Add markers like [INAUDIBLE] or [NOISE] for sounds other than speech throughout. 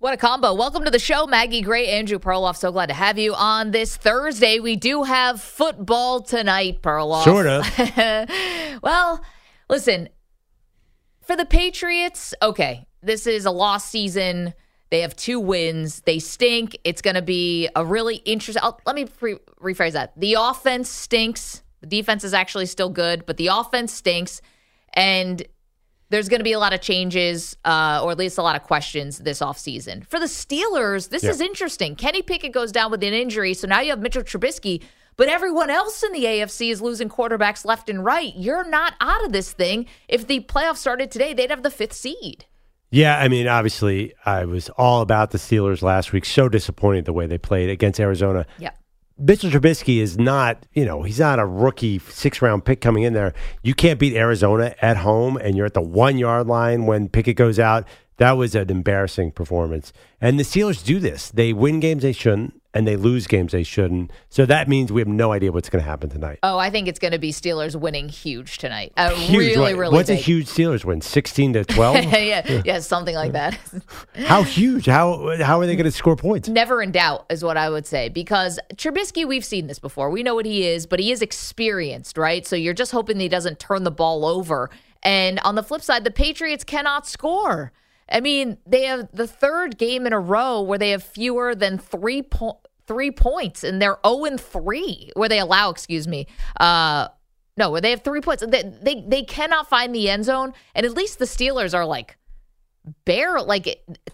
What a combo. Welcome to the show, Maggie Gray, Andrew Perloff. So glad to have you on this Thursday. We do have football tonight, Perloff. Sort of. [LAUGHS] well, listen, for the Patriots, okay, this is a lost season. They have two wins. They stink. It's going to be a really interesting. I'll, let me pre- rephrase that. The offense stinks. The defense is actually still good, but the offense stinks. And there's going to be a lot of changes, uh, or at least a lot of questions this offseason. For the Steelers, this Yeah. is interesting. Kenny Pickett goes down with an injury, so now you have Mitchell Trubisky, but everyone else in the AFC is losing quarterbacks left and right. You're not out of this thing. If the playoffs started today, they'd have the fifth seed. Yeah, I mean, obviously, I was all about the Steelers last week. So disappointed the way they played against Arizona. Yeah. Mitchell Trubisky is not, you know, he's not a rookie six round pick coming in there. You can't beat Arizona at home and you're at the one yard line when Pickett goes out. That was an embarrassing performance. And the Steelers do this. They win games they shouldn't and they lose games they shouldn't. So that means we have no idea what's going to happen tonight. Oh, I think it's going to be Steelers winning huge tonight. Uh, Huge. really, What- really What's big. a huge Steelers win? 16 to 12? [LAUGHS] yeah, yeah, something like that. [LAUGHS] How huge? How how are they going to score points? Never in doubt is what I would say because Trubisky, we've seen this before. We know what he is, but he is experienced, right? So you're just hoping he doesn't turn the ball over. And on the flip side, the Patriots cannot score. I mean, they have the third game in a row where they have fewer than three po- three points, and they're zero and three, where they allow, excuse me, uh, no, where they have three points. They, they they cannot find the end zone, and at least the Steelers are like bare like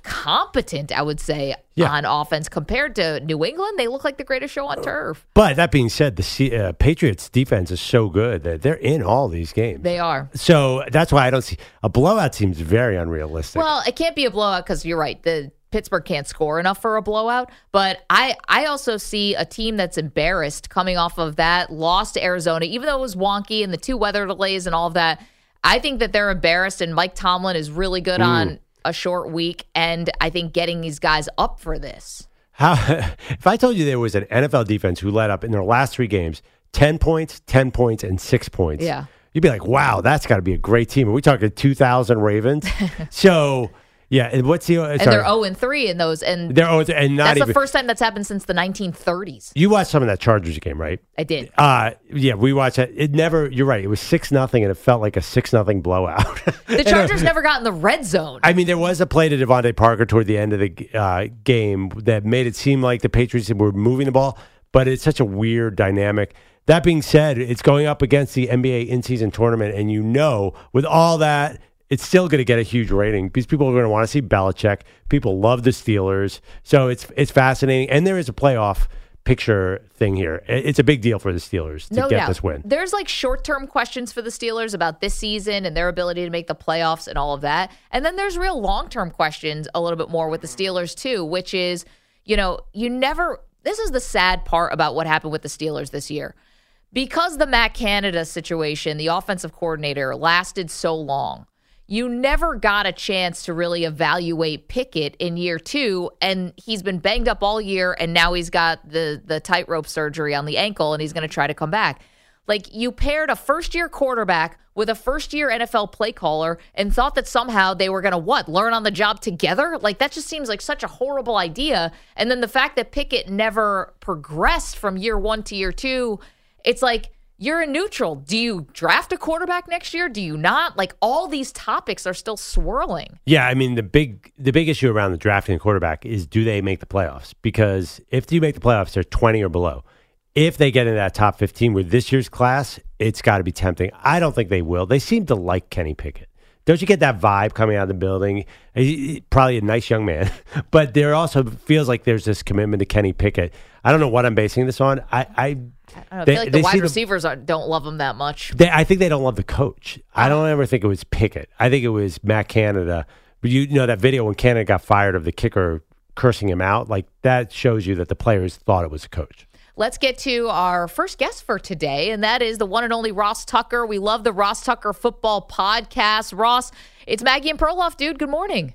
competent i would say Yeah. on offense compared to new england they look like the greatest show on turf But that being said, the C- uh, Patriots defense is so good that they're in all these games. they are so that's why I don't see a blowout seems very unrealistic. well it can't be a blowout because you're right the pittsburgh can't score enough for a blowout but i i also see a team that's embarrassed coming off of that loss to arizona even though it was wonky and the two weather delays and all of that i think that they're embarrassed and mike tomlin is really good on a short week and i think getting these guys up for this How [LAUGHS] if I told you there was an NFL defense who led up in their last three games ten points, ten points, and six points? Yeah. you'd be like, "Wow, that's got to be a great team." Are we talking two thousand Ravens? [LAUGHS] so yeah, and what's the? Uh, and sorry, they're 0 and 3 in those and they're oh, and not even. That's even. the first time that's happened since the 1930s. you watched some of that Chargers game, right? I did. Uh yeah, we watched it. It never. You're right. It was six nothing, and it felt like a six nothing blowout. [LAUGHS] The Chargers never got in the red zone. I mean, there was a play to DeVante Parker toward the end of the uh, game that made it seem like the Patriots were moving the ball, but it's such a weird dynamic. That being said, it's going up against the NBA in season tournament, and you know, with all that, it's still going to get a huge rating because people are going to want to see Belichick. People love the Steelers, so it's it's fascinating, and there is a playoff picture thing here. It's a big deal for the Steelers to no get doubt. this win. There's like short term questions for the Steelers about this season and their ability to make the playoffs and all of that. And then there's real long term questions a little bit more with the Steelers too, which is, you know, you never this is the sad part about what happened with the Steelers this year. Because the Matt Canada situation, the offensive coordinator, lasted so long, you never got a chance to really evaluate Pickett in year two. And he's been banged up all year, and now he's got the, the tightrope surgery on the ankle, and he's going to try to come back. Like, you paired a first year quarterback with a first year NFL play caller and thought that somehow they were going to what? Learn on the job together? Like, that just seems like such a horrible idea. And then the fact that Pickett never progressed from year one to year two, it's like you're a neutral. Do you draft a quarterback next year? Do you not? Like all these topics are still swirling. Yeah, I mean the big the big issue around the drafting quarterback is do they make the playoffs? Because if you make the playoffs, they're twenty or below. If they get in that top fifteen with this year's class, it's got to be tempting. I don't think they will. They seem to like Kenny Pickett. Don't you get that vibe coming out of the building? He- Probably a nice young man, [LAUGHS] but there also feels like there's this commitment to Kenny Pickett. I don't know what I'm basing this on. I, I I, don't know, I feel like the wide receivers don't love him that much. They, I think they don't love the coach. I ah. don't ever think it was Pickett. I think it was Matt Canada. But you know that video when Canada got fired of the kicker cursing him out, like that shows you that the players thought it was a coach. Let's get to our first guest for today, and that is the one and only Ross Tucker. We love the Ross Tucker Football Podcast. Ross, it's Maggie and Perloff, dude. Good morning.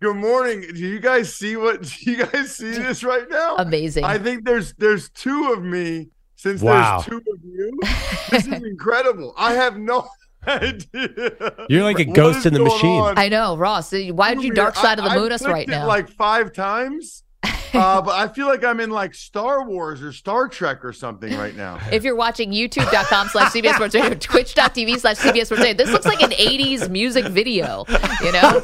Good morning. Do you guys see what? [LAUGHS] Do you guys see this right now? Amazing. I think there's there's two of me since Wow. there's two of you. This is [LAUGHS] incredible. I have no [LAUGHS] idea. You're like a ghost in the machine. on. I know, Ross. Why did you dark side of the I- I moon us clicked right it now? Like five times. [LAUGHS] uh, but I feel like I'm in like Star Wars or Star Trek or something right now. if you're watching youtube.com slash CBS Sports Radio, twitch.tv slash CBS Sports Radio, this looks like an 80s music video, you know?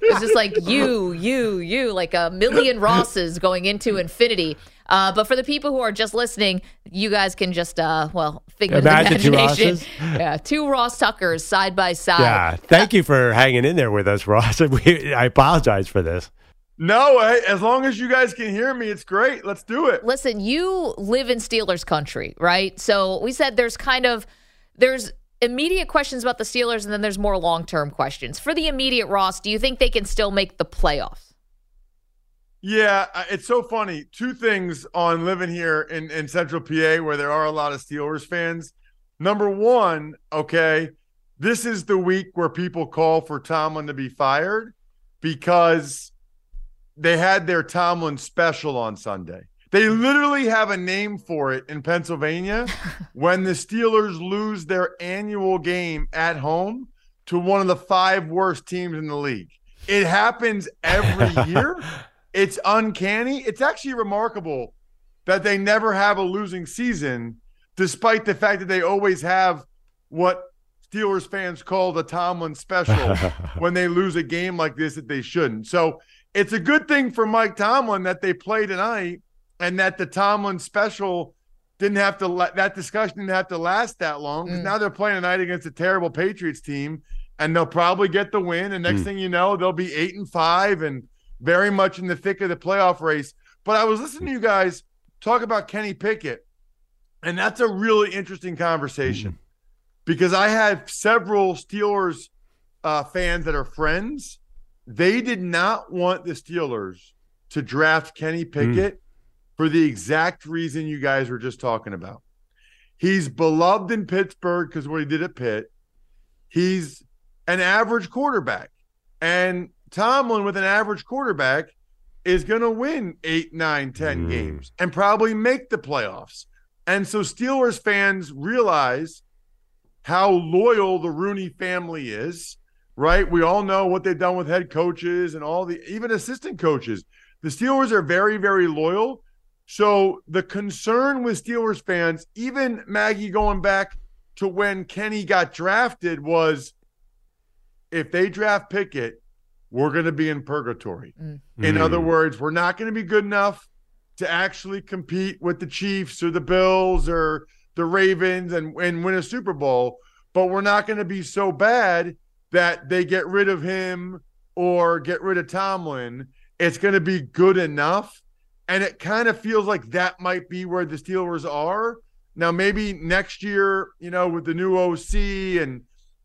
It's just like you, you, you, like a million Rosses going into infinity. Uh, but for the people who are just listening, you guys can just, uh, well, figure the Imagine two imagination. Rosses. [LAUGHS] Yeah, two Ross Tuckers side by side. Yeah. Thank you for hanging in there with us, Ross. [LAUGHS] We, I apologize for this. No, hey, as long as you guys can hear me, it's great. Let's do it. listen, you live in Steelers country, right? So we said there's kind of there's immediate questions about the Steelers and then there's more long-term questions. For the immediate Ross, do you think they can still make the playoffs? Yeah, it's so funny. Two things on living here in, in Central PA where there are a lot of Steelers fans. Number one, okay, this is the week where people call for Tomlin to be fired because they had their Tomlin special on Sunday. They literally have a name for it in Pennsylvania [LAUGHS] when the Steelers lose their annual game at home to one of the five worst teams in the league. It happens every [LAUGHS] year. It's uncanny. It's actually remarkable that they never have a losing season, despite the fact that they always have what Steelers fans call the Tomlin special [LAUGHS] when they lose a game like this that they shouldn't. So it's a good thing for Mike Tomlin that they play tonight and that the Tomlin special didn't have to let that discussion didn't have to last that long because Mm. now they're playing tonight against a terrible Patriots team and they'll probably get the win. And next Mm. thing you know, they'll be eight and five and very much in the thick of the playoff race. But I was listening to you guys talk about Kenny Pickett, and that's a really interesting conversation because I had several Steelers uh, fans that are friends. They did not want the Steelers to draft Kenny Pickett for the exact reason you guys were just talking about. He's beloved in Pittsburgh because what he did at Pitt. He's an average quarterback. And Tomlin, with an average quarterback, is going to win eight, nine, ten Mm. games and probably make the playoffs. And so Steelers fans realize how loyal the Rooney family is, right? We all know what they've done with head coaches and all the even assistant coaches. The Steelers are very, very loyal. So the concern with Steelers fans, even Maggie going back to when Kenny got drafted, was if they draft Pickett, we're going to be in purgatory. In Mm. other words, we're not going to be good enough to actually compete with the Chiefs or the Bills or the Ravens and, and win a Super Bowl, but we're not going to be so bad that they get rid of him or get rid of Tomlin. It's going to be good enough. And it kind of feels like that might be where the Steelers are. Now, maybe next year, you know, with the new OC and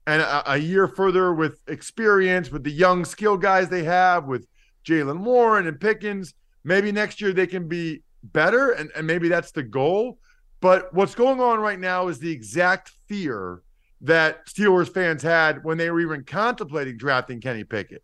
and a, a year further with experience, with the young skill guys they have, with Jaylen Warren and Pickens, maybe next year they can be better, and, and maybe that's the goal. But what's going on right now is the exact fear that Steelers fans had when they were even contemplating drafting Kenny Pickett.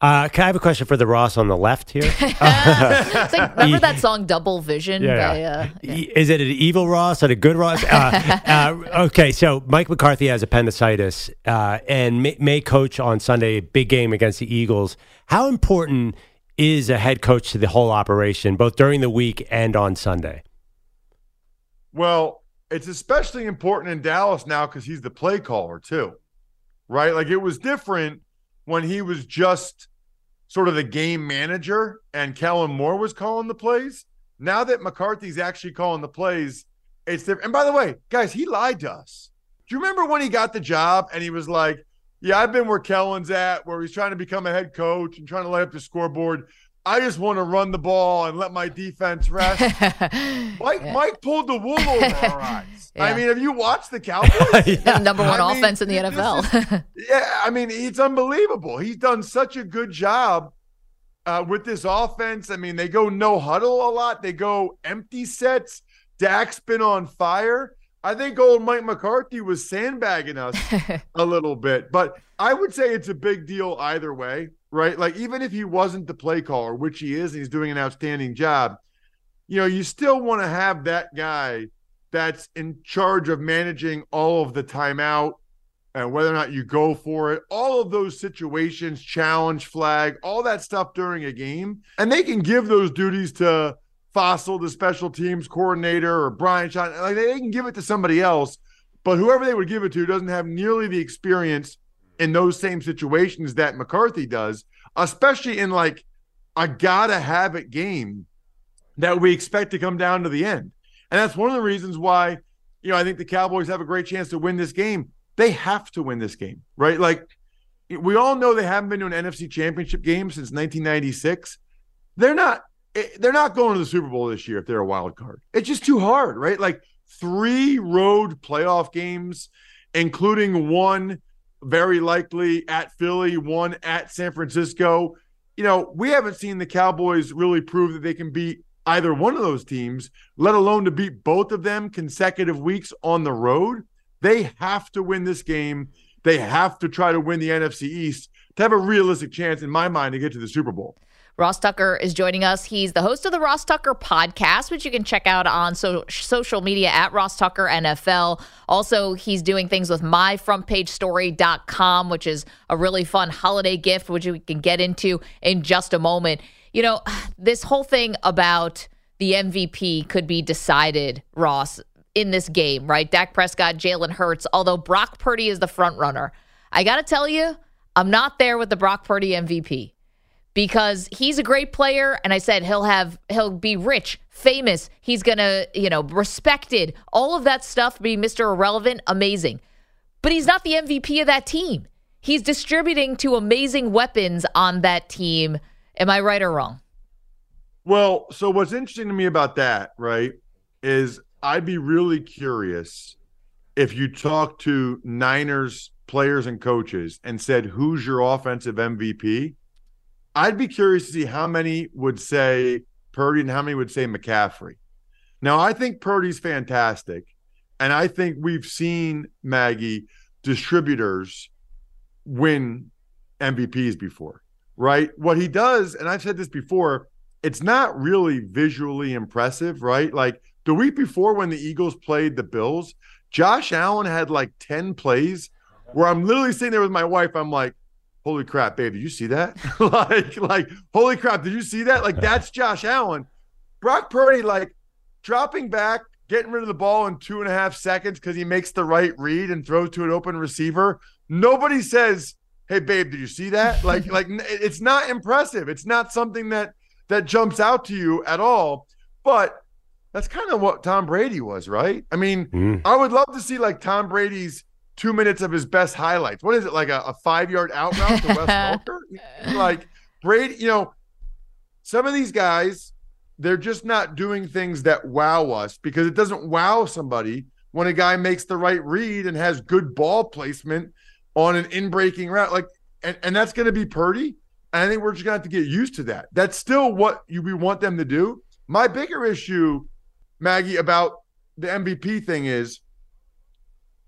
Uh, can I have a question for the Ross on the left here? [LAUGHS] It's like, remember that song Double Vision? Yeah, by, yeah. uh, yeah. Is it an evil Ross or a good Ross? Uh, uh, okay, so Mike McCarthy has appendicitis uh, and may, may coach on Sunday, big game against the Eagles. How important is a head coach to the whole operation, both during the week and on Sunday? Well, it's especially important in Dallas now because he's the play caller too, right? Like it was different when he was just sort of the game manager and Kellen Moore was calling the plays. Now that McCarthy's actually calling the plays, it's different. And by the way, guys, he lied to us. Do you remember when he got the job and he was like, Yeah, I've been where Kellen's at, where he's trying to become a head coach and trying to lay up the scoreboard. I just want to run the ball and let my defense rest. [LAUGHS] Mike, Yeah. Mike pulled the wool over [LAUGHS] our eyes. I mean, have you watched the Cowboys? [LAUGHS] The number one I mean, offense in the NFL. yeah, I mean, it's unbelievable. He's done such a good job uh, with this offense. I mean, they go no huddle a lot, they go empty sets. Dak's been on fire. I think old Mike McCarthy was sandbagging us [LAUGHS] a little bit, but I would say it's a big deal either way, right? Like, even if he wasn't the play caller, which he is, and he's doing an outstanding job, you know, you still want to have that guy that's in charge of managing all of the timeout and whether or not you go for it, all of those situations, challenge flag, all that stuff during a game. And they can give those duties to Fassel, the special teams coordinator, or Brian Sean. Like they can give it to somebody else, but whoever they would give it to doesn't have nearly the experience in those same situations that McCarthy does, especially in like a gotta have it game that we expect to come down to the end. And that's one of the reasons why, you know, I think the Cowboys have a great chance to win this game. They have to win this game, right? Like we all know they haven't been to an NFC championship game since 1996. They're not eh, they're not going to the Super Bowl this year if they're a wild card. It's just too hard, right? Like three road playoff games, including one very likely at Philly, one at San Francisco. You know, we haven't seen the Cowboys really prove that they can beat either one of those teams, let alone to beat both of them consecutive weeks on the road. They have to win this game. They have to try to win the NFC East to have a realistic chance, in my mind, to get to the Super Bowl. Ross Tucker is joining us. He's the host of the Ross Tucker podcast, which you can check out on so- social media at Ross Tucker NFL. Also, he's doing things with myfrontpagestory.com, which is a really fun holiday gift, which we can get into in just a moment. You know, this whole thing about the MVP could be decided, Ross, in this game, right? Dak Prescott, Jalen Hurts, although Brock Purdy is the front runner. I got to tell you, I'm not there with the Brock Purdy MVP because he's a great player and I said he'll have he'll be rich, famous, he's going to, you know, respected, all of that stuff be Mr. Irrelevant, amazing. But he's not the MVP of that team. He's distributing to amazing weapons on that team. Am I right or wrong? Well, so what's interesting to me about that, right, is I'd be really curious if you talk to Niners players and coaches and said, Who's your offensive MVP? I'd be curious to see how many would say Purdy and how many would say McCaffrey. Now, I think Purdy's fantastic. And I think we've seen Maggie distributors win MVPs before, right? What he does, and I've said this before, it's not really visually impressive, right? Like the week before when the Eagles played the Bills, Josh Allen had like 10 plays where I'm literally sitting there with my wife. I'm like, holy crap, babe, did you see that? [LAUGHS] like, like, holy crap, did you see that? Like, [LAUGHS] that's Josh Allen. Brock Purdy, like, dropping back, getting rid of the ball in two and a half seconds because he makes the right read and throws to an open receiver. Nobody says, "Hey, babe, did you see that?" [LAUGHS] Like, like it's not impressive. It's not something that that jumps out to you at all. But that's kind of what Tom Brady was, right? I mean, Mm. I would love to see like Tom Brady's two minutes of his best highlights. What is it like a, a five yard out route to Wes [LAUGHS] Walker? like Brady, you know, some of these guys, they're just not doing things that wow us because it doesn't wow somebody when a guy makes the right read and has good ball placement on an in breaking route. Like, and, and that's going to be Purdy. And I think we're just going to have to get used to that. That's still what you, we want them to do. My bigger issue, Maggie, about the MVP thing is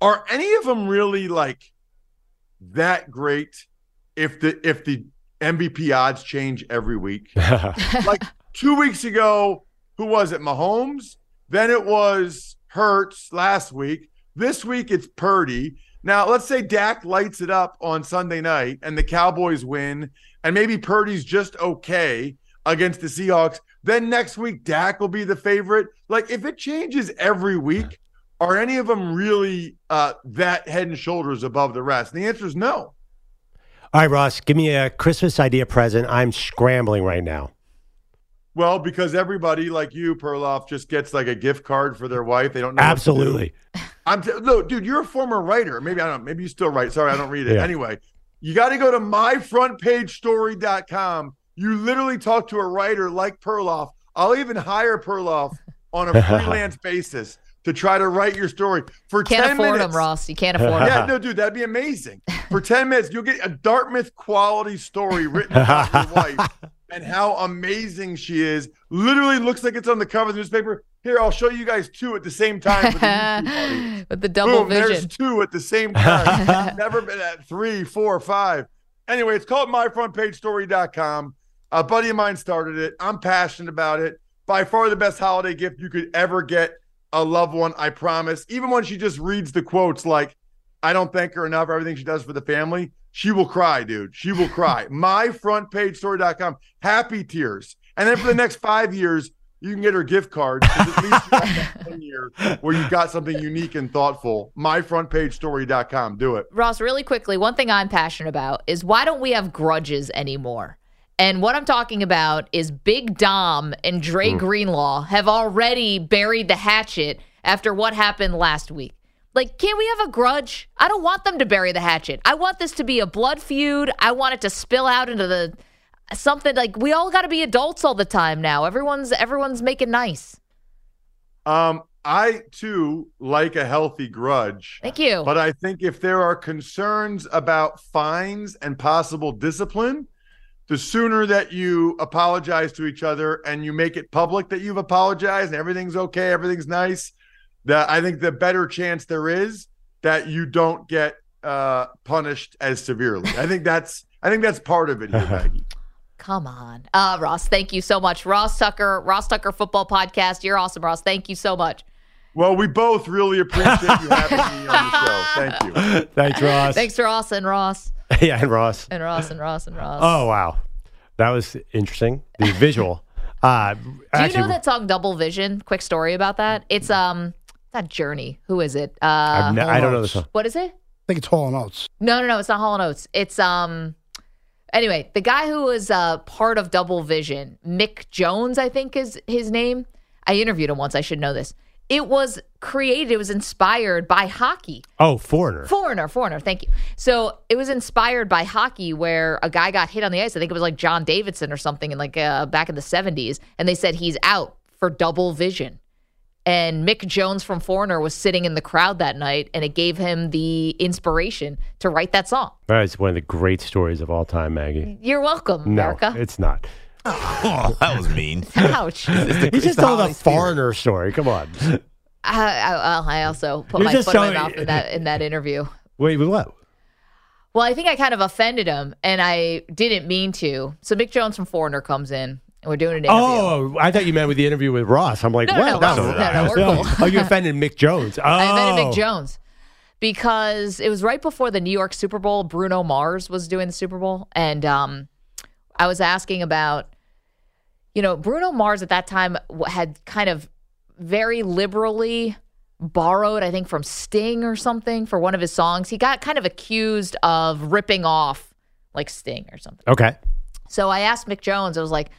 are any of them really like that great if the if the MVP odds change every week? [LAUGHS] like two weeks ago, who was it? Mahomes. Then it was Hurts last week. This week it's Purdy. Now let's say Dak lights it up on Sunday night and the Cowboys win, and maybe Purdy's just okay against the Seahawks. Then next week Dak will be the favorite. Like if it changes every week, are any of them really uh, that head and shoulders above the rest? And the answer is no. All right, Ross, give me a Christmas idea present. I'm scrambling right now. Well, because everybody like you, Perloff, just gets like a gift card for their wife. They don't know. to do. Absolutely. [LAUGHS] I'm t- no, dude. You're a former writer. Maybe I don't. Maybe you still write. Sorry, I don't read it. Yeah. Anyway, you got to go to myfrontpagestory.com. You literally talk to a writer like Perloff. I'll even hire Perloff on a [LAUGHS] freelance basis to try to write your story for Can't 10 afford minutes. them, Ross. You can't afford them. Yeah, no, dude, that'd be amazing. For 10 minutes, you'll get a Dartmouth quality story written about your [LAUGHS] wife and how amazing she is. Literally looks like it's on the cover of the newspaper. Here, I'll show you guys two at the same time. For the [LAUGHS] With the double Boom, there's vision. two at the same time. [LAUGHS] Never been at three, four, five. Anyway, it's called myfrontpagestory.com. A buddy of mine started it. I'm passionate about it. By far the best holiday gift you could ever get a loved one, I promise. Even when she just reads the quotes like, I don't thank her enough for everything she does for the family, she will cry, dude. She will cry. [LAUGHS] myfrontpagestory.com. Happy tears. And then for the next five years, you can get her gift card. At least you have that one year where you got something unique and thoughtful. Myfrontpagestory.com. Do it. Ross, really quickly, one thing I'm passionate about is why don't we have grudges anymore? And what I'm talking about is Big Dom and Dre Greenlaw have already buried the hatchet after what happened last week. Like, can't we have a grudge? I don't want them to bury the hatchet. I want this to be a blood feud. I want it to spill out into the something like we all got to be adults all the time now. Everyone's everyone's making nice. Um, I too like a healthy grudge. Thank you. But I think if there are concerns about fines and possible discipline, the sooner that you apologize to each other and you make it public that you've apologized and everything's okay, everything's nice, that I think the better chance there is that you don't get uh, punished as severely. I think that's I think that's part of it here, [LAUGHS] Maggie. Come on. Uh, Ross, thank you so much. Ross Tucker, Ross Tucker Football Podcast. You're awesome, Ross. Thank you so much. Well, we both really appreciate you having me on the [LAUGHS] show. Thank you. Thanks, Ross. Thanks, Ross and Ross [LAUGHS] yeah, and Ross. and Ross and Ross and Ross. Oh, wow. That was interesting. The visual. [LAUGHS] Uh, Do you know that song Double Vision? Quick story about that. It's um not Journey. Who is it? Uh I've ne- I don't know the song. what is it? I think it's Hall and Oates. No, no, no, it's not Hall and Oates. It's um anyway, the guy who was uh part of Double Vision, Mick Jones, I think is his name. I interviewed him once, I should know this. It was created, it was inspired by hockey. Oh, Foreigner. Foreigner, foreigner, thank you. So it was inspired by hockey where a guy got hit on the ice. I think it was like John Davidson or something in like uh, back in the 70s. And they said he's out for double vision. And Mick Jones from Foreigner was sitting in the crowd that night and it gave him the inspiration to write that song. That is one of the great stories of all time, Maggie. You're welcome, No, America. it's not. [LAUGHS] Oh, that was mean. Ouch. I, He just told a holiday spirit. foreigner story. Come on. I, well, I also put You're my just foot in my telling- mouth in that, in that interview. Wait, what? Well, I think I kind of offended him and I didn't mean to. So Mick Jones from Foreigner comes in and we're doing an interview. Oh, I thought you meant with the interview with Ross. I'm like, No, no, what? no, That Ross- was- no, no, we're cool. Oh, you offended Mick Jones. Oh, [LAUGHS] I offended Mick Jones because it was right before the New York Super Bowl. Bruno Mars was doing the Super Bowl, and um, I was asking about, you know, Bruno Mars at that time had kind of very liberally borrowed, I think, from Sting or something for one of his songs. He got kind of accused of ripping off like Sting or something. Okay. So I asked Mick Jones, I was like,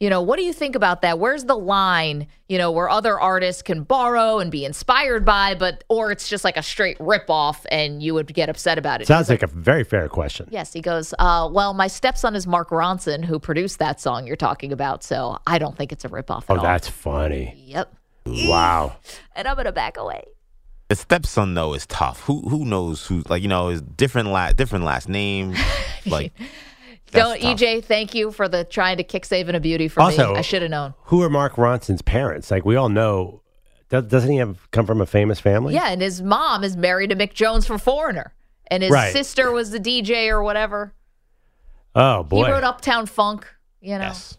you know, what do you think about that? Where's the line, you know, where other artists can borrow and be inspired by, but, or it's just like a straight rip off and you would get upset about it? Sounds like a very fair question. Yes, he goes, uh, well, my stepson is Mark Ronson, who produced that song you're talking about. So I don't think it's a rip off Oh, at all. that's funny. Yep. Wow. [LAUGHS] And I'm going to back away. The stepson though is tough. Who who knows who like you know is different last different last name. Like Don't, tough. EJ, thank you for the trying to kick saving a beauty for Also- me. I should have known. Who are Mark Ronson's parents? Like we all know, doesn't he have come from a famous family? Yeah, and his mom is married to Mick Jones from Foreigner. And his Right. sister was the DJ or whatever. Oh boy. He wrote Uptown Funk, you know. yes,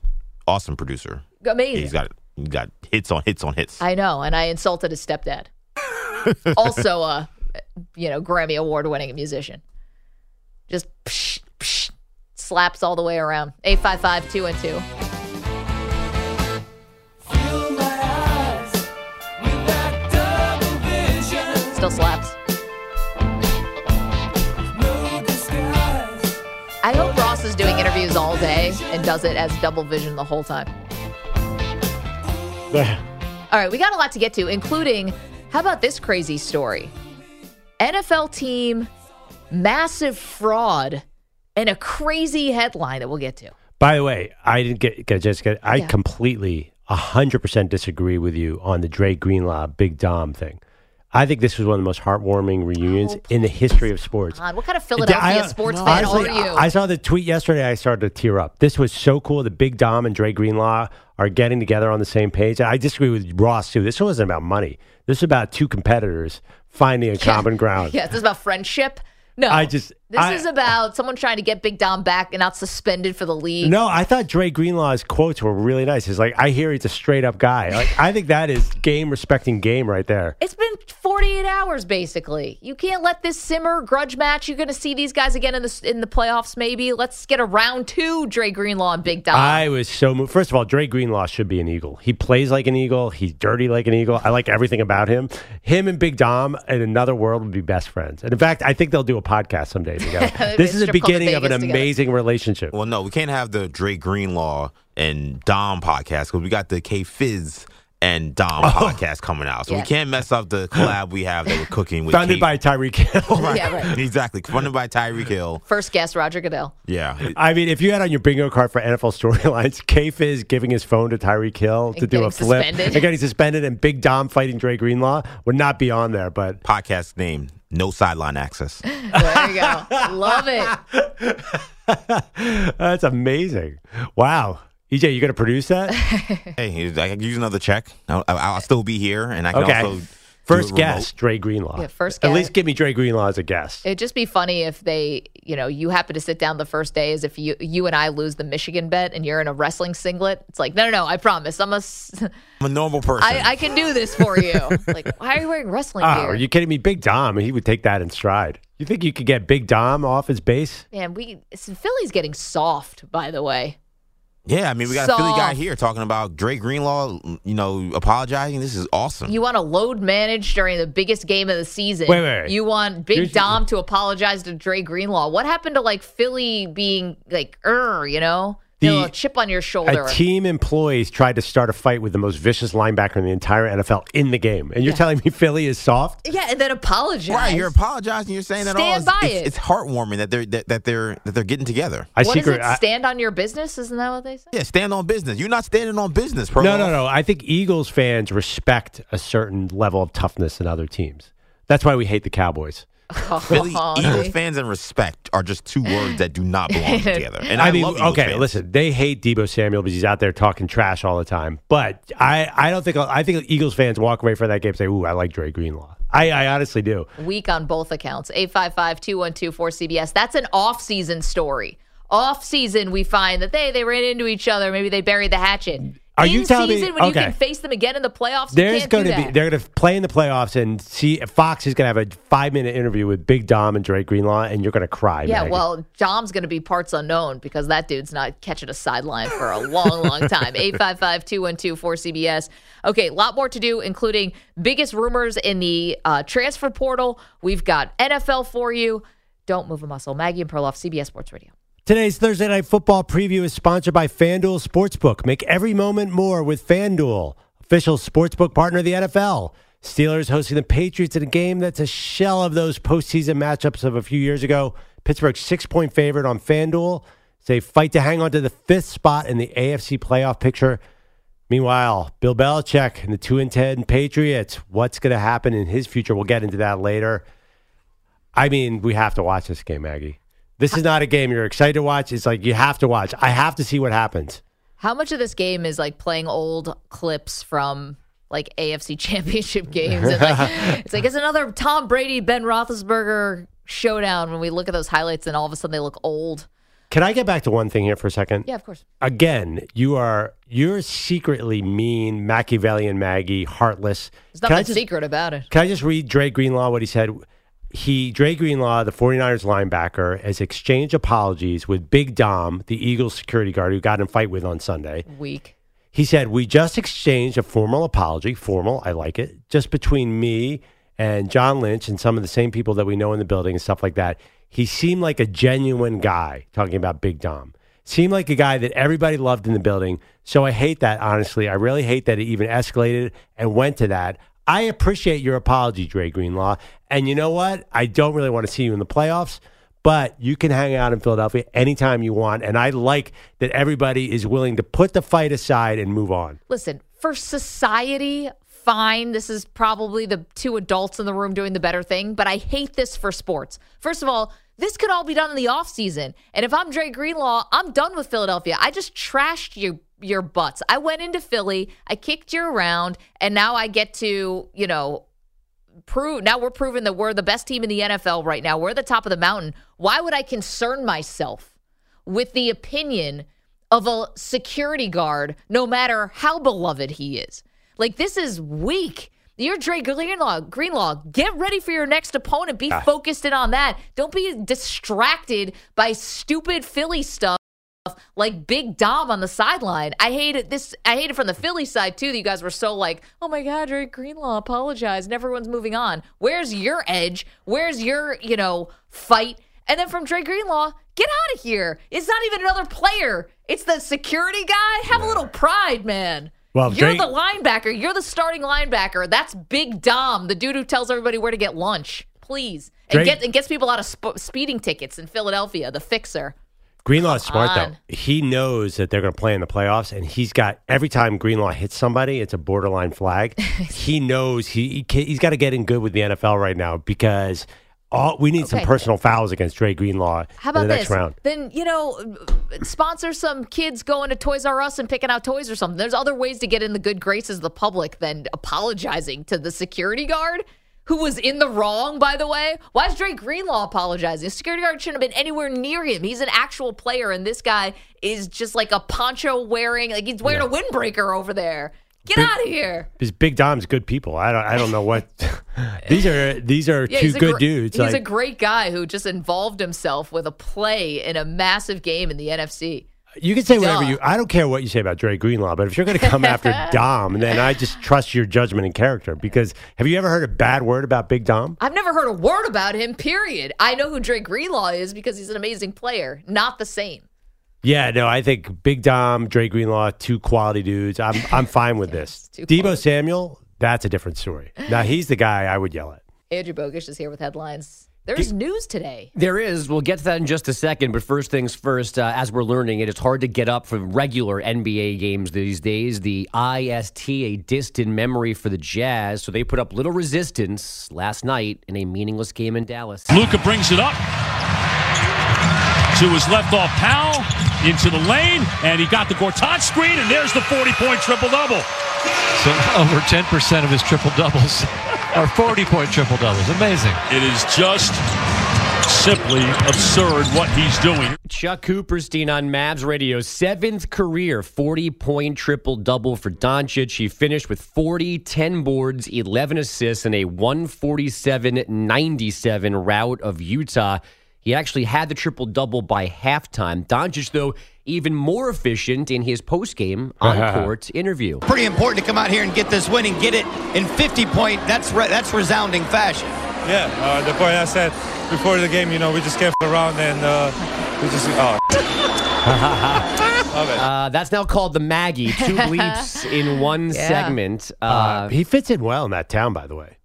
awesome producer. Amazing. He's got he's got hits on hits on hits. I know, and I insulted his stepdad. [LAUGHS] also a you know, Grammy award winning musician. Just psh, psh, slaps all the way around. 855 2 and 2. still slaps. I hope Ross is doing interviews all day and does it as double vision the whole time. All right, we got a lot to get to, including how about this crazy story? NFL team, massive fraud, and a crazy headline that we'll get to. By the way, I didn't get, get get. I Yeah. completely, hundred percent disagree with you on the Dre Greenlaw Big Dom thing. I think this was one of the most heartwarming reunions Oh, in the history of sports. God, what kind of Philadelphia I- sports fan honestly, are you? I I saw the tweet yesterday. I started to tear up. This was so cool. The Big Dom and Dre Greenlaw are getting together on the same page. I disagree with Ross too. This wasn't about money. This is about two competitors finding a common ground. [LAUGHS] yeah, this is about friendship. No, I just- this I- is about someone trying to get Big Dom back and not suspended for the league. No, I thought Dre Greenlaw's quotes were really nice. He's like, I hear he's a straight up guy. Like, I think that is game respecting game right there. It's been 48 hours basically. You can't let this simmer grudge match. You're going to see these guys again in the in the playoffs maybe. Let's get a round 2 Dre Greenlaw and Big Dom. I was so moved. First of all, Dre Greenlaw should be an Eagle. He plays like an Eagle. He's dirty like an Eagle. I like everything about him. Him and Big Dom in another world would be best friends. And in fact, I think they'll do a podcast someday [LAUGHS] together. this is the Strip club in beginning of an together. amazing relationship. Well, no, we can't have the Dre Greenlaw and Dom podcast because we got the K Fizz and Dom Oh. podcast coming out. So Yeah. we can't mess up the collab we have that we're cooking with Founded K- by Tyreek Hill. [LAUGHS] Right. Yeah, right. exactly. Funded by Tyreek Hill. First guest Roger Goodell. Yeah. I mean, if you had on your bingo card for NFL storylines, [LAUGHS] K Fizz giving his phone to Tyreek Hill to And do a flip suspended. and getting suspended, and Big Dom fighting Dre Greenlaw would not be on there. But Podcast name No Sideline Access. [LAUGHS] There you go. Love it. [LAUGHS] that's amazing. Wow. EJ, you going to produce that? [LAUGHS] hey, I can use another check. I'll, I'll still be here, and I can Okay. also. Do First it remote. guest, Dre Greenlaw. Yeah, first At guest. least give me Dre Greenlaw as a guest. It'd just be funny if they, you know, you happen to sit down the first day as if you you and I lose the Michigan bet and you're in a wrestling singlet. It's like, no, no, no, I promise. I'm a, s- I'm a normal [LAUGHS] person. I, I can do this for you. [LAUGHS] like, why are you wearing wrestling Oh, gear? are you kidding me? Big Dom, he would take that in stride. You think you could get Big Dom off his base? Man, we Philly's getting soft, by the way. Yeah, I mean, we got a Philly guy here talking about Dre Greenlaw, you know, apologizing. This is awesome. You want to load manage during the biggest game of the season. Wait, wait, wait. You want Big Here's- Dom to apologize to Dre Greenlaw. What happened to like Philly being like, er, you know, The- you a chip on your shoulder? A team employees tried to start a fight with the most vicious linebacker in the entire NFL in the game. And you're telling me [LAUGHS] Philly is soft? yeah, and then apologize. Right, you're apologizing. You're saying that all. Stand It's, by it's, it. it's heartwarming that they're that, that they're that they're getting together. I what is secret. it? I- Stand on your business? Isn't that what they say? Yeah, stand on business. You're not standing on business, bro. no, no, no. I think Eagles fans respect a certain level of toughness in other teams. That's why we hate the Cowboys. [LAUGHS] Philly Oh, Eagles fans and respect are just two words that do not belong [LAUGHS] together. And I, I mean, love okay, fans. listen, they hate Deebo Samuel because he's out there talking trash all the time. But I, I don't think I think Eagles fans walk away from that game and say, "Ooh, I like Dre Greenlaw." I, I honestly do. Weak on both accounts. 855-212-4CBS. That's an off-season story. Off season, we find that they they ran into each other. Maybe they buried the hatchet. Are in you telling me- season, when you can face them again in the playoffs, There's going to be they're going to play in the playoffs and see Fox is going to have a five minute interview with Big Dom and Dre Greenlaw, and you're going to cry. Yeah, Maggie. well, Dom's going to be parts unknown because that dude's not catching a sideline for a long, long time. [LAUGHS] 855 212 4CBS. Okay, a lot more to do, including biggest rumors in the uh, transfer portal. We've got NFL for you. Don't move a muscle. Maggie and Perloff, CBS Sports Radio. Today's Thursday Night Football preview is sponsored by FanDuel Sportsbook. Make every moment more with FanDuel, official sportsbook partner of the NFL. Steelers hosting the Patriots in a game that's a shell of those postseason matchups of a few years ago. Pittsburgh six point favorite on FanDuel. They fight to hang on to the fifth spot in the AFC playoff picture. Meanwhile, Bill Belichick and the two and ten Patriots. What's going to happen in his future? We'll get into that later. I mean, we have to watch this game, Maggie. This is not a game you're excited to watch. It's like you have to watch. I have to see what happens. How much of this game is like playing old clips from like AFC [LAUGHS] championship games? And like, [LAUGHS] it's like it's another Tom Brady, Ben Roethlisberger showdown when we look at those highlights and all of a sudden they look old. Can I get back to one thing here for a second? Yeah, of course. Again, you are you're secretly mean, Machiavellian, Maggie, heartless. There's nothing just, secret about it. Can I just read Dre Greenlaw what he said? He Dre Greenlaw, the 49ers linebacker, has exchanged apologies with Big Dom, the Eagles security guard who got in a fight with on Sunday. Weak. He said, We just exchanged a formal apology. Formal, I like it. Just between me and John Lynch and some of the same people that we know in the building and stuff like that. He seemed like a genuine guy talking about Big Dom. Seemed like a guy that everybody loved in the building. So I hate that, honestly. I really hate that it even escalated and went to that. I appreciate your apology, Dre Greenlaw. And you know what? I don't really want to see you in the playoffs, but you can hang out in Philadelphia anytime you want. And I like that everybody is willing to put the fight aside and move on. Listen, for society, fine. This is probably the two adults in the room doing the better thing, but I hate this for sports. First of all, this could all be done in the offseason. And if I'm Dre Greenlaw, I'm done with Philadelphia. I just trashed you your butts. I went into Philly, I kicked you around, and now I get to, you know, prove now we're proving that we're the best team in the NFL right now. We're the top of the mountain. Why would I concern myself with the opinion of a security guard, no matter how beloved he is? Like this is weak. You're Dre Greenlaw. Greenlaw, get ready for your next opponent. Be ah. focused in on that. Don't be distracted by stupid Philly stuff like Big Dom on the sideline. I hate it. This I hate it from the Philly side too. That you guys were so like, oh my God, Dre Greenlaw apologized, and everyone's moving on. Where's your edge? Where's your you know fight? And then from Dre Greenlaw, get out of here. It's not even another player. It's the security guy. Have a little pride, man. Well, you're Dre- the linebacker. You're the starting linebacker. That's Big Dom, the dude who tells everybody where to get lunch. Please, and Dre- get and gets people out of sp- speeding tickets in Philadelphia. The fixer. Greenlaw is smart on. though. He knows that they're going to play in the playoffs, and he's got every time Greenlaw hits somebody, it's a borderline flag. [LAUGHS] he knows he, he he's got to get in good with the NFL right now because all we need some personal fouls against Dre Greenlaw How about in the next this? round. Then you know, sponsor some kids going to Toys R Us and picking out toys or something. There's other ways to get in the good graces of the public than apologizing to the security guard who was in the wrong. By the way, why is Dre Greenlaw apologizing? Security guard shouldn't have been anywhere near him. He's an actual player, and this guy is just like a poncho wearing, like he's wearing a windbreaker over there. Get Big- out of here. Because Big Dom's good people. I don't I don't know what [LAUGHS] these are. These are [LAUGHS] Yeah, two good gr- dudes. He's a great guy who just involved himself with a play in a massive game in the NFC. You can say whatever Duh. you. I don't care what you say about Dre Greenlaw, but if you're going to come after [LAUGHS] Dom, then I just trust your judgment and character. Because have you ever heard a bad word about Big Dom? I've never heard a word about him, period. I know who Dre Greenlaw is because he's an amazing player. Not the same. Yeah, no, I think Big Dom, Dre Greenlaw, two quality dudes. I'm I'm fine with [LAUGHS] this. Deebo quality. Samuel, that's a different story. Now he's the guy I would yell at. Andrew Bogish is here with headlines. There's news today. There is. We'll get to that in just a second. But first things first, uh, as we're learning, it is hard to get up from regular NBA games these days. The IST, a distant memory for the Jazz. So they put up little resistance last night in a meaningless game in Dallas. Luka brings it up to his left off Powell into the lane, and he got the Gortat screen, and there's the 40 point triple double. So over 10% of his triple doubles [LAUGHS] are 40 point triple doubles. Amazing. It is just simply absurd what he's doing. Chuck Cooperstein on Mavs Radio, seventh career 40 point triple double for Doncic. He finished with 40, 10 boards, 11 assists, and a 147 97 rout of Utah. He actually had the triple double by halftime. Doncic, though, even more efficient in his postgame [LAUGHS] on court interview. pretty important to come out here and get this win and get it in 50 point. That's re- that's resounding fashion. Yeah, uh, the point I said before the game, you know, we just came around and uh, we just, oh. [LAUGHS] Uh, that's now called the Maggie. Two [LAUGHS] bleeps in one Yeah. segment. Uh, Uh, he fits in well in that town, by the way.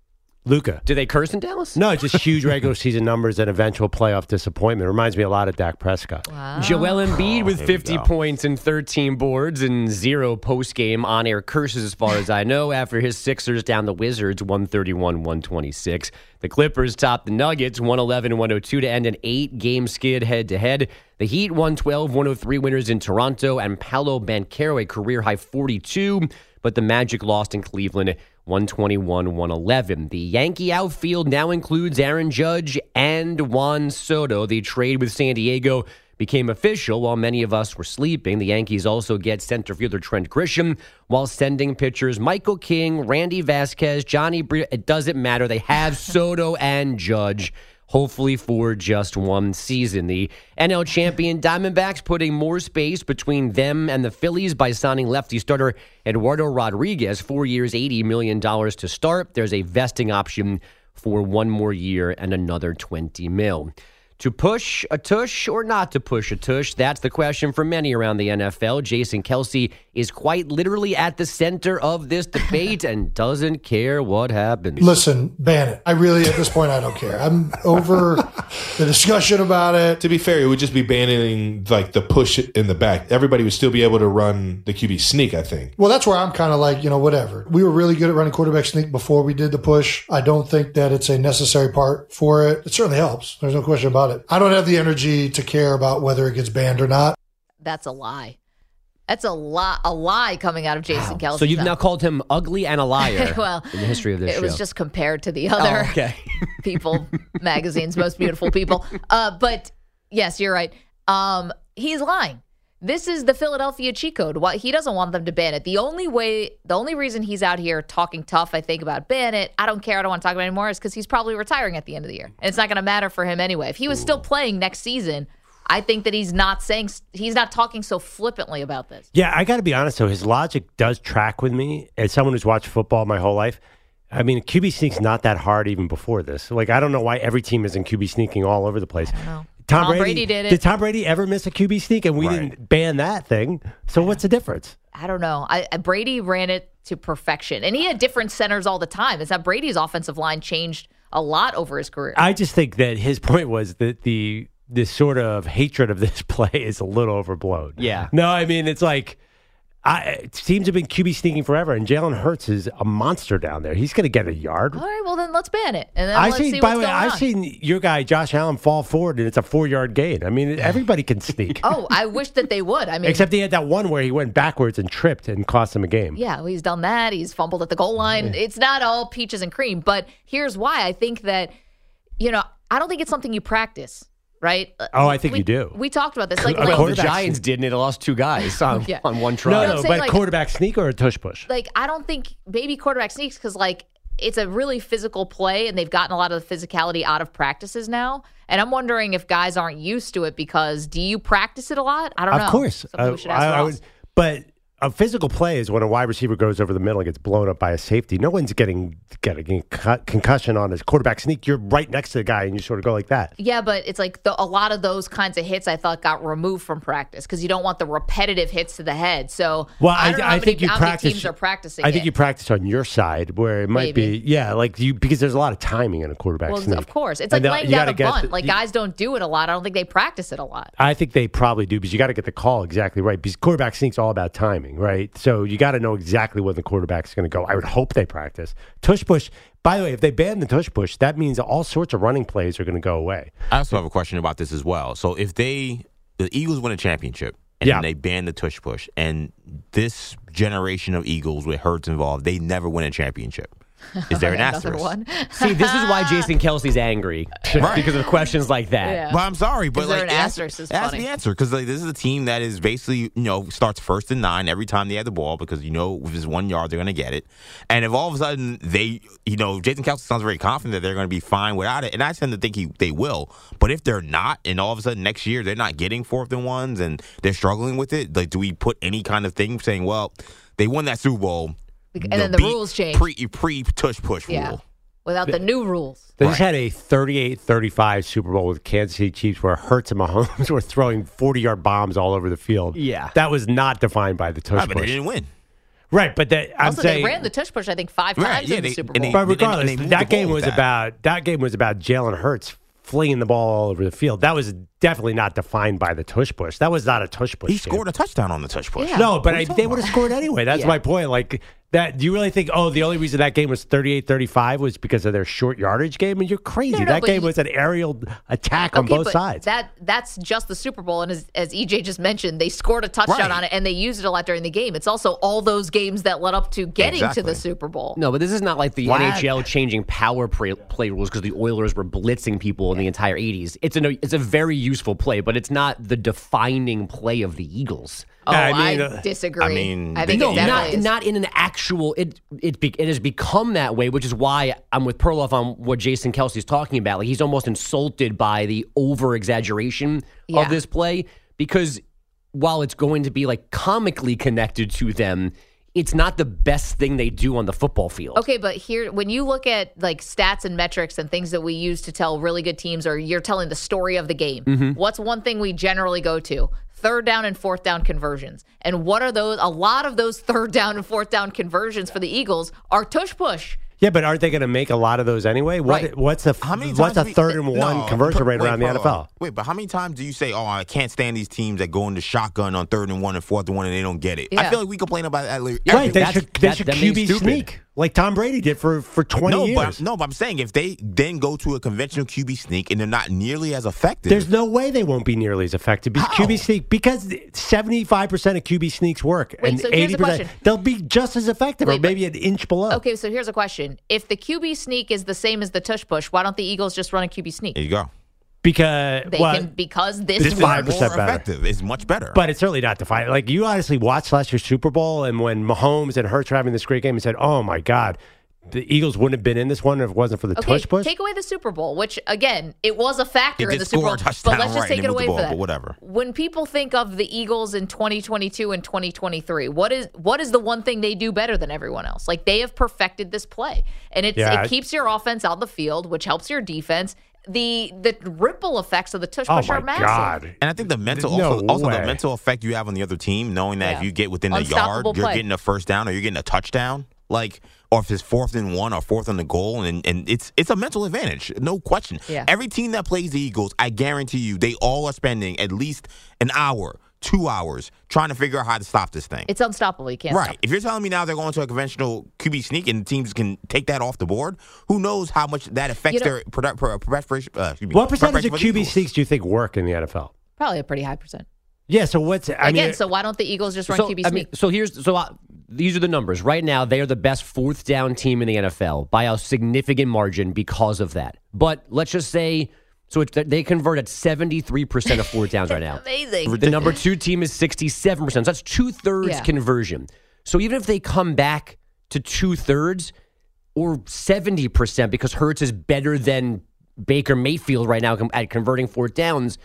Luka. do they curse in Dallas? No, just huge regular [LAUGHS] season numbers and eventual playoff disappointment. Reminds me a lot of Dak Prescott. Wow. Joel Embiid with 50 points and 13 boards and zero post game on air curses, as far as I know, after his Sixers down the Wizards 131 126. The Clippers topped the Nuggets 111 102 to end an eight game skid head to head. The Heat 112 103 winners in Toronto and Paolo Banchero a career high 42, but the Magic lost in Cleveland 121 111. The Yankee outfield now includes Aaron Judge and Juan Soto. The trade with San Diego became official while many of us were sleeping. The Yankees also get center fielder Trent Grisham while sending pitchers Michael King, Randy Vasquez, Johnny Bria. It doesn't matter. They have [LAUGHS] Soto and Judge. Hopefully for just one season. The NL champion Diamondbacks putting more space between them and the Phillies by signing lefty starter Eduardo Rodriguez, four years, $80 million to start. There's a vesting option for one more year and another 20 mil. To push a tush or not to push a tush? That's the question for many around the NFL. Jason Kelce is quite literally at the center of this debate and doesn't care what happens. Listen, ban it. I really, at this point, I don't care. I'm over the discussion about it. To be fair, it would just be banning like the push in the back. Everybody would still be able to run the QB sneak, I think. Well, that's where I'm kind of like, you know, whatever. We were really good at running quarterback sneak before we did the push. I don't think that it's a necessary part for it. It certainly helps. There's no question about it. I don't have the energy to care about whether it gets banned or not. That's a lie. That's a lie. A lie coming out of Jason Kelce. So you've now called him ugly and a liar [LAUGHS] well, in the history of this it show. was just compared to the other Oh, okay. [LAUGHS] people magazine's most beautiful people. Uh, but yes, you're right. Um, he's lying. This is the Philadelphia cheat code. Why he doesn't want them to ban it. The only way, the only reason he's out here talking tough, I think about ban it. I don't care. I don't want to talk about it anymore. Is because he's probably retiring at the end of the year, and it's not going to matter for him anyway. If he was still playing next season, I think that he's not saying he's not talking so flippantly about this. Yeah, I got to be honest though. His logic does track with me as someone who's watched football my whole life. I mean, QB sneak's not that hard even before this. Like, I don't know why every team isn't QB sneaking all over the place. Tom, Tom Brady did it. Did Tom Brady ever miss a QB sneak? And we Right. didn't ban that thing. So what's the difference? I don't know. I, I- Brady ran it to perfection, and he had different centers all the time. It's that Brady's offensive line changed a lot over his career. I just think that his point was that the this sort of hatred of this [LAUGHS] play is a little overblown. Yeah. No, I mean it's like I teams have been QB sneaking forever, and Jalen Hurts is a monster down there. He's going to get a yard. all right, well then let's ban it, and then I let's seen, see by the way, I've on. seen your guy Josh Allen fall forward, and it's a four yard gain. I mean, [SIGHS] everybody can sneak. Oh, I wish that they would. I mean, Except he had that one where he went backwards and tripped and cost him a game. Yeah, well, he's done that. He's fumbled at the goal line. It's not all peaches and cream, but here's why I think that, you know, I don't think it's something you practice, right? Oh, I think we, you do. We talked about this. Like, A like, Well, the quarterback Giants did, and it lost two guys [LAUGHS] on, Yeah. on one try. I'm no, but like- quarterback sneak or a tush push? like I don't think maybe quarterback sneaks because like it's a really physical play and they've gotten a lot of the physicality out of practices now. And I'm wondering if guys aren't used to it because do you practice it a lot? I don't know. Of course. Uh, we should ask I- I would- but a physical play is when a wide receiver goes over the middle and gets blown up by a safety. No one's getting getting a concussion on his quarterback sneak. You're right next to the guy and you sort of go like that. Yeah, but it's like the, a lot of those kinds of hits I thought got removed from practice because you don't want the repetitive hits to the head. So Well, I, I, I, many, think you practice. teams are practicing. I think it. you practice on your side where it might Maybe. be, yeah, like you because there's a lot of timing in a quarterback Well, sneak. of course, it's like laying down a bunt. the- like you- guys don't do it a lot. I don't think they practice it a lot. I think they probably do because you got to get the call exactly right. Because quarterback sneak's all about timing, right? So you got to know exactly when the quarterback's going to go. I would hope they practice tush push. By the way, if they ban the tush push, that means all sorts of running plays are going to go away. I also have a question about this as well. So if they the Eagles win a championship and Yeah. they ban the tush push, and this generation of Eagles with Hurts involved, they never win a championship. [LAUGHS] Is there an Another asterisk? one. [LAUGHS] See, this is why [LAUGHS] Jason Kelce's angry Right. because of questions like that. Yeah. But I'm sorry, but Is there like an ask, asterisk is ask funny. the answer because like this is a team that is basically you know starts first and nine every time they have the ball because you know with this one yard they're going to get it, and if all of a sudden they you know Jason Kelce sounds very confident that they're going to be fine without it, and I tend to think he they will. But if they're not, and all of a sudden next year they're not getting fourth and ones and they're struggling with it, like do we put any kind of thing saying well they won that Super Bowl And you then the beat rules change. pre pre tush push Yeah. rule. Without the new rules. They just had a 38-35 Super Bowl with Kansas City Chiefs where Hurts and Mahomes [LAUGHS] were throwing 40-yard bombs all over the field. Yeah. That was not defined by the tush Right, but they didn't win. Right, but that, I'm also, saying they ran the tush push, I think, five Right, times yeah, in the they- Super Bowl. they- But regardless, and they that game was that. about that game was about Jalen Hurts flinging the ball all over the field. That was definitely not defined by the tush push. That was not a tush push. He game. scored a touchdown on the tush push. Yeah. No, but I, they would have scored anyway. That's Yeah. my point. Like that, do you really think? Oh, the only reason that game was 38-35 was because of their short yardage game? And you're crazy. No, no, that game you- was an aerial attack on both but sides. That that's just the Super Bowl, and as, as EJ just mentioned, they scored a touchdown Right. on it, and they used it a lot during the game. It's also all those games that led up to getting to the Super Bowl. No, but this is not like the Flag. NHL changing power play, play rules because the Oilers were blitzing people in the entire 80s. It's a it's a very useful play, but it's not the defining play of the Eagles. Oh, I I, mean, uh, disagree. I mean, I think they- it No, not is. not in an actual. It it be, it has become that way, which is why I'm with Perloff on what Jason Kelce's talking about. Like he's almost insulted by the over exaggeration Yeah. of this play because while it's going to be like comically connected to them, it's not the best thing they do on the football field. Okay, but here, when you look at like stats and metrics and things that we use to tell really good teams, or you're telling the story of the game, Mhm. what's one thing we generally go to? Third down and fourth down conversions. And what are those? A lot of those [LAUGHS] third down and fourth down conversions for the Eagles are tush push. Yeah, but aren't they going to make a lot of those anyway? What Right. what's the How many what's times a we- third and one No, conversion rate wait, around the hold on. NFL? Wait, but how many times do you say, "Oh, I can't stand these teams that go into shotgun on third and one and fourth and one and they don't get it"? I feel like we complain about that. Every, right, they that's- should they that- should that makes QB sneak like Tom Brady did for for twenty no, years. But, no, but I'm saying if they then go to a conventional QB sneak and they're not nearly as effective, There's no way they won't be nearly as effective because QB sneak because seventy five percent of QB sneaks work Wait, and so here's eighty the percent question. they'll be just as effective or Wait, but- maybe an inch below. Okay, so here's a question: If the QB sneak is the same as the tush push, why don't the Eagles just run a QB sneak? There you go. Because They well, can because this This is works. 5% better. effective. It's much better. But it's certainly not defiant. Like you honestly watched last year's Super Bowl, and when Mahomes and Hurts were having this great game, and said, "Oh my God, the Eagles wouldn't have been in this one if it wasn't for the Okay, tush push." take away the Super Bowl, which again, it was a factor in the Super Bowl. touchdown, but let's just right, take it away the for that. but whatever. When people think of the Eagles in 2022 and 2023, what is what is the one thing they do better than everyone else? Like they have perfected this play, and it's Yeah. it keeps your offense out the field, which helps your defense. The the ripple effects of the tush Oh push are massive. And I think the mental No also, also the mental effect you have on the other team, knowing that if you get within the yard, Unstoppable you're getting a first down or you're getting a touchdown. Like or if it's fourth and one or fourth on the goal and, and it's it's a mental advantage. No question. Yeah. Every team that plays the Eagles, I guarantee you, they all are spending at least an hour, two hours trying to figure out how to stop this thing. It's unstoppable. You can't Right. stop. If you're telling me now they're going to a conventional QB sneak and teams can take that off the board, who knows how much that affects their product, pro, preparation, uh, what percentage of preparation for the QB sneaks do you think work in the NFL? Probably a pretty high percent. Yeah. So what's I Again, mean? so why don't the Eagles just run so, QB I sneak? mean, so here's so uh, these are the numbers. Right now, they are the best fourth down team in the NFL by a significant margin because of that. But let's just say so it's, they convert at 73% of fourth downs right [LAUGHS] now. Amazing. The number two team is 67%. So that's two thirds Yeah. conversion. So even if they come back to two thirds or 70% because Hurts is better than Baker Mayfield right now at converting fourth downs,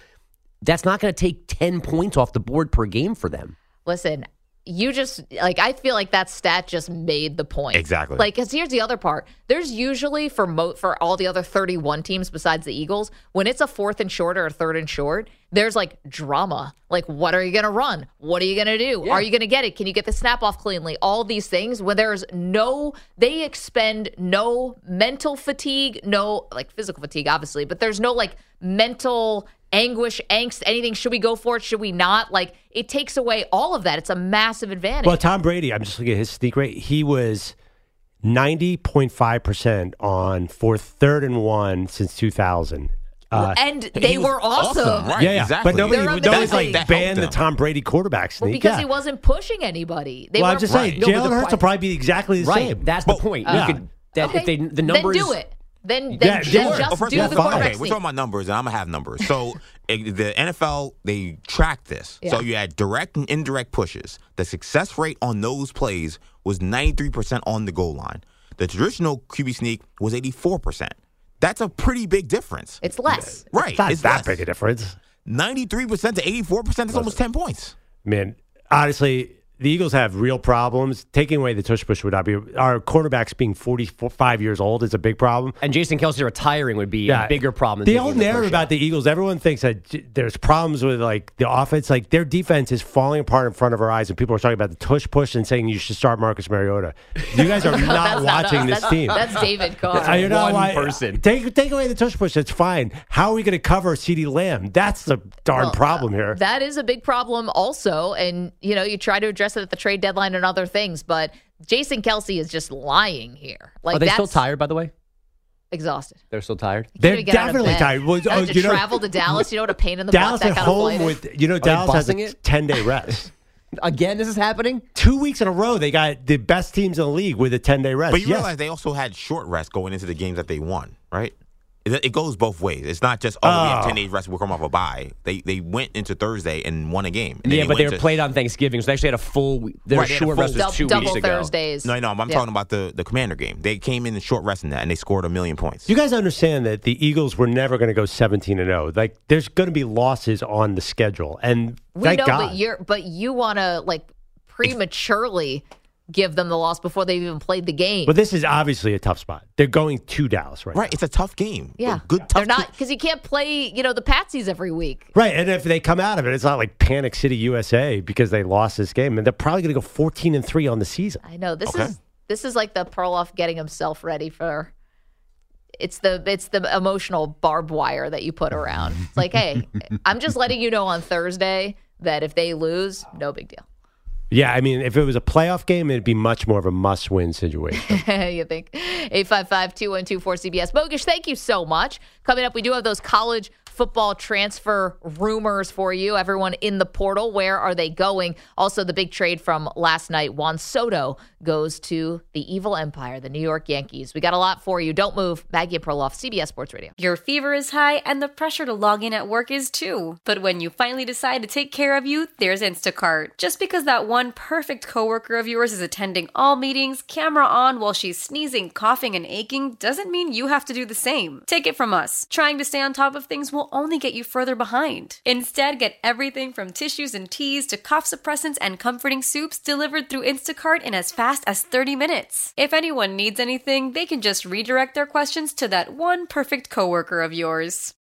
that's not going to take 10 points off the board per game for them. Listen, you just like I feel like that stat just made the point. Exactly. Like, cause here's the other part. There's usually for mo- for all the other 31 teams besides the Eagles, when it's a fourth and short or a third and short, there's like drama. Like, what are you gonna run? What are you gonna do? Are you gonna get it? Can you get the snap off cleanly? All these things when there's no, they expend no mental fatigue, no like physical fatigue, obviously, but there's no like mental anguish, angst, anything. Should we go for it? Should we not? Like, it takes away all of that. It's a massive advantage. well, Tom Brady. I'm just looking at his sneak rate. He was ninety point five percent on fourth, third and one since two thousand. Uh, and they were awesome. Right, yeah, yeah. exactly. But nobody, They're nobody's like That banned the. Tom Brady quarterback Well, because yeah. he wasn't pushing anybody. They well, were I'm just saying, No, Jalen Hurts will probably be exactly the Right. same. That's the point. You yeah. could that Okay, if they the numbers Then do it. Then, Yeah, then, do then it. just Well, first do of the all, quarterback okay, we're talking about numbers, and I'm gonna have numbers. So [LAUGHS] the NFL they track this. So you had direct and indirect pushes. The success rate on those plays was 93 percent on the goal line. The traditional QB sneak was 84 percent. That's a pretty big difference. It's less. right. It's not it's that less. big a difference. 93 percent to 84 percent. That's almost 10 points. Man, honestly, the Eagles have real problems. Taking away the tush push would not be. Our quarterbacks being 45 years old is a big problem. and Jason Kelce retiring would be Yeah. a bigger problem. than The taking old the narrative about the Eagles, everyone thinks that there's problems with like the offense. Like their defense is falling apart in front of our eyes, and people are talking about the tush push and saying you should start Marcus Mariota. You guys are [LAUGHS] not watching us. this that's, team. That's David Carr. You're not one wa- person. Take take away the tush push. It's fine. How are we going to cover CeeDee Lamb? That's the darn Well, problem here. That is a big problem, also. And, you know, you try to address it at the trade deadline and other things, but Jason Kelce is just lying here. Like, Are they that's still tired, by the way? exhausted. They're still tired. They're can't even get out of definitely tired. Well, You oh, to you know- travel to Dallas. You know what a pain in the Dallas butt at that kind of home with you know they Dallas has busting a it? ten day rest. [LAUGHS] Again, this is happening. Two weeks in a row, they got the best teams in the league with a ten day rest. But you Yes. realize they also had short rest going into the games that they won, right? It, it goes both ways. It's not just oh, we have ten ah. days rest. We'll come off a bye. They they went into Thursday and won a game. And then Yeah, but they were to- played on Thanksgiving, so they actually had a full. week- Their Right, they had a short full rest was two double weeks ago. Thursdays. No, no, I'm Yeah. talking about the the Commander game. They came in in short rest in that, and they scored a million points. You guys understand that the Eagles were never going to go 17 and 0. Like there's going to be losses on the schedule. And We thank know, God. but you're but you want to like prematurely give them the loss before they've even played the game. But this is obviously a tough spot. They're going to Dallas right Right, it's a tough game. yeah, good They're not because you can't play, you know, the Patsies every week. Right, and if they come out of it, it's not like Panic City USA because they lost this game, and they're probably going to go fourteen and three on the season. I know this Okay. is this is like the Perloff getting himself ready for. It's the it's the emotional barbed wire that you put around. It's like, hey, [LAUGHS] I'm just letting you know on Thursday that if they lose, no big deal. Yeah, I mean, if it was a playoff game, it'd be much more of a must-win situation. [LAUGHS] you think 855-212-4CBS. Bogish, thank you so much. Coming up, we do have those college football transfer rumors for you. Everyone in the portal, where are they going? Also, the big trade from last night. Juan Soto goes to the evil empire, the New York Yankees. We got a lot for you. Don't move. Maggie Perloff, CBS Sports Radio. Your fever is high and the pressure to log in at work is too. But when you finally decide to take care of you, there's Instacart. Just because that one perfect coworker of yours is attending all meetings, camera on while she's sneezing, coughing, and aching, doesn't mean you have to do the same. Take it from us. Trying to stay on top of things will only get you further behind. Instead, get everything from tissues and teas to cough suppressants and comforting soups delivered through Instacart in as fast as 30 minutes. If anyone needs anything, they can just redirect their questions to that one perfect coworker of yours.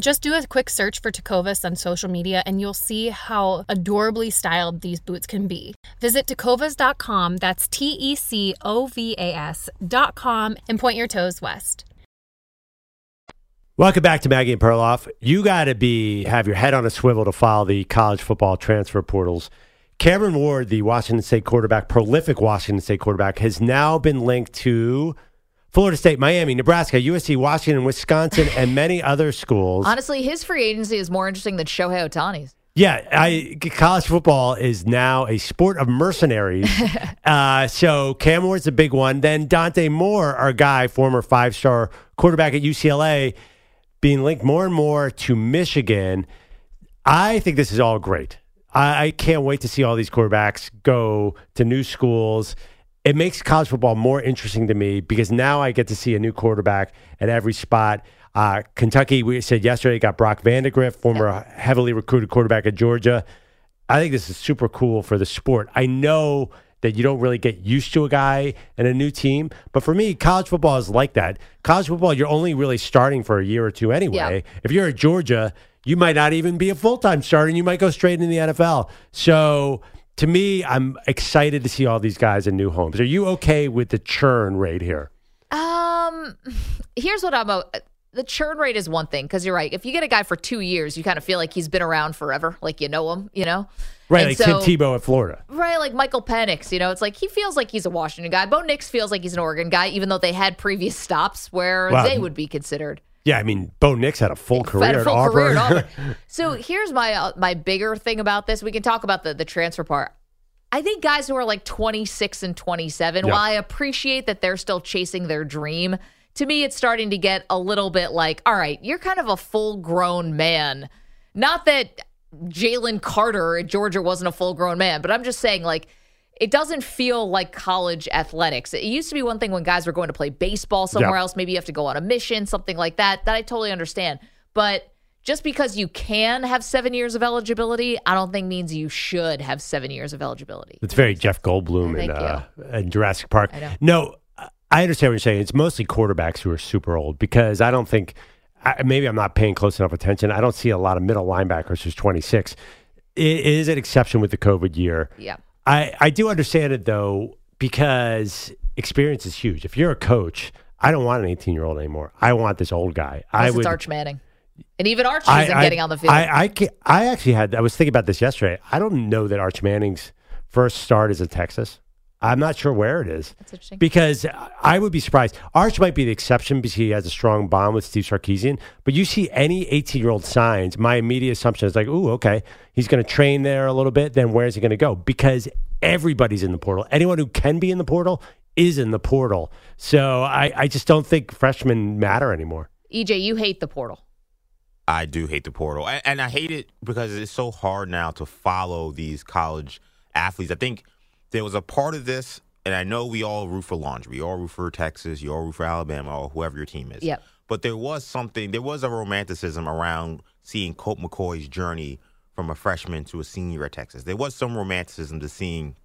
Just do a quick search for Tecovas on social media and you'll see how adorably styled these boots can be. Visit tecovas.com, that's T E C O V A S.com, and point your toes west. Welcome back to Maggie and Perloff. You got to be have your head on a swivel to follow the college football transfer portals. Cameron Ward, the Washington State quarterback, prolific Washington State quarterback, has now been linked to Florida State, Miami, Nebraska, USC, Washington, Wisconsin, and [LAUGHS] many other schools. Honestly, his free agency is more interesting than Shohei Ohtani's. Yeah, I, college football is now a sport of mercenaries. [LAUGHS] uh, so Cam Ward's a big one. Then Dante Moore, our guy, former five star quarterback at UCLA, being linked more and more to Michigan. I think this is all great. I, I can't wait to see all these quarterbacks go to new schools. It makes college football more interesting to me because now I get to see a new quarterback at every spot. Uh, Kentucky, we said yesterday, got Brock Vandagriff, former heavily recruited quarterback at Georgia. I think this is super cool for the sport. I know that you don't really get used to a guy and a new team, but for me, college football is like that. College football, you're only really starting for a year or two anyway. If you're at Georgia, you might not even be a full time starter, and you might go straight into the NFL. So to me, I'm excited to see all these guys in new homes. Are you okay with the churn rate here? Um, here's what I'm. A, the churn rate is one thing because you're right. If you get a guy for two years, you kind of feel like he's been around forever, like you know him, you know. Right, And like so- Tim Tebow at Florida. Right, like Michael Penix, you know, it's like he feels like he's a Washington guy. Bo Nix feels like he's an Oregon guy, even though they had previous stops where Wow. they would be considered. Yeah, I mean, Bo Nix had a full career Had a at full Auburn. career at Auburn. So [LAUGHS] here's my uh, my bigger thing about this. We can talk about the the transfer part. I think guys who are like 26 and 27, Yeah. while I appreciate that they're still chasing their dream, to me it's starting to get a little bit like, all right, you're kind of a full grown man. Not that Jalen Carter at Georgia wasn't a full grown man, but I'm just saying like it doesn't feel like college athletics. It used to be one thing when guys were going to play baseball somewhere Yeah. else. Maybe you have to go on a mission, something like that. That I totally understand. But just because you can have seven years of eligibility, I don't think means you should have seven years of eligibility. It's very Jeff Goldblum in, uh, in Jurassic Park. I. No, I understand what you're saying. It's mostly quarterbacks who are super old because I don't think, I, maybe I'm not paying close enough attention. I don't see a lot of middle linebackers who's 26. It is an exception with the COVID year. Yeah. I, I do understand it though because experience is huge. If you're a coach, I don't want an 18 year old anymore. I want this old guy. I Unless would. it's Arch Manning. And even Arch I- isn't I- getting on the field. I, I, I actually had, I was thinking about this yesterday. I don't know that Arch Manning's first start is in Texas. I'm not sure where it is. That's interesting. Because I would be surprised. Arch might be the exception because he has a strong bond with Steve Sarkisian. But you see any 18 year old signs, my immediate assumption is like, ooh, okay, he's going to train there a little bit. Then where's he going to go? Because everybody's in the portal. Anyone who can be in the portal is in the portal. So I, I just don't think freshmen matter anymore. EJ, you hate the portal. I do hate the portal, and, and I hate it because it's so hard now to follow these college athletes. I think there was a part of this, and I know we all root for laundry. We all root for Texas. You all root for Alabama, or whoever your team is. Yep. But there was something. There was a romanticism around seeing Colt McCoy's journey from a freshman to a senior at Texas. There was some romanticism to seeing,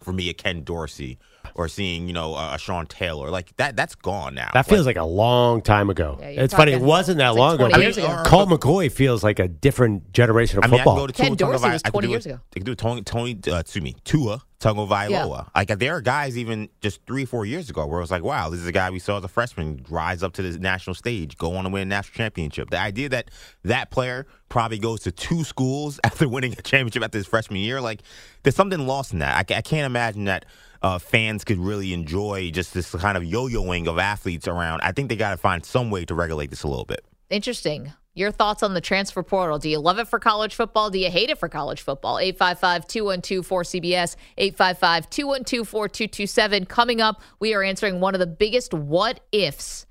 for me, a Ken Dorsey or seeing, you know, a, a Sean Taylor. Like that. That's gone now. That feels like a long time ago. Yeah, it's funny. It wasn't that it's like long ago. 20 but years ago. Colt McCoy feels like a different generation of I mean, I football. can go to Tua Tagovailoa- I could do it- They could do Tony, Tony uh, excuse me, Tua Tagovailoa. Yeah. Like there are guys even just three, four years ago where it was like, wow, this is a guy we saw as a freshman rise up to the national stage, go on to win a national championship. The idea that that player probably goes to two schools [LAUGHS] after winning a championship after his freshman year, like there's something lost in that. I, I can't imagine that. Uh, fans could really enjoy just this kind of yo-yoing of athletes around. I think they got to find some way to regulate this a little bit. Interesting. Your thoughts on the transfer portal? Do you love it for college football? Do you hate it for college football? 855 212 4CBS, 855 212 4227. Coming up, we are answering one of the biggest what ifs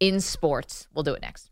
in sports. We'll do it next.